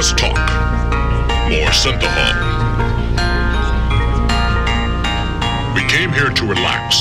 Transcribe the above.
Less talk, more synthahol. We came here to relax.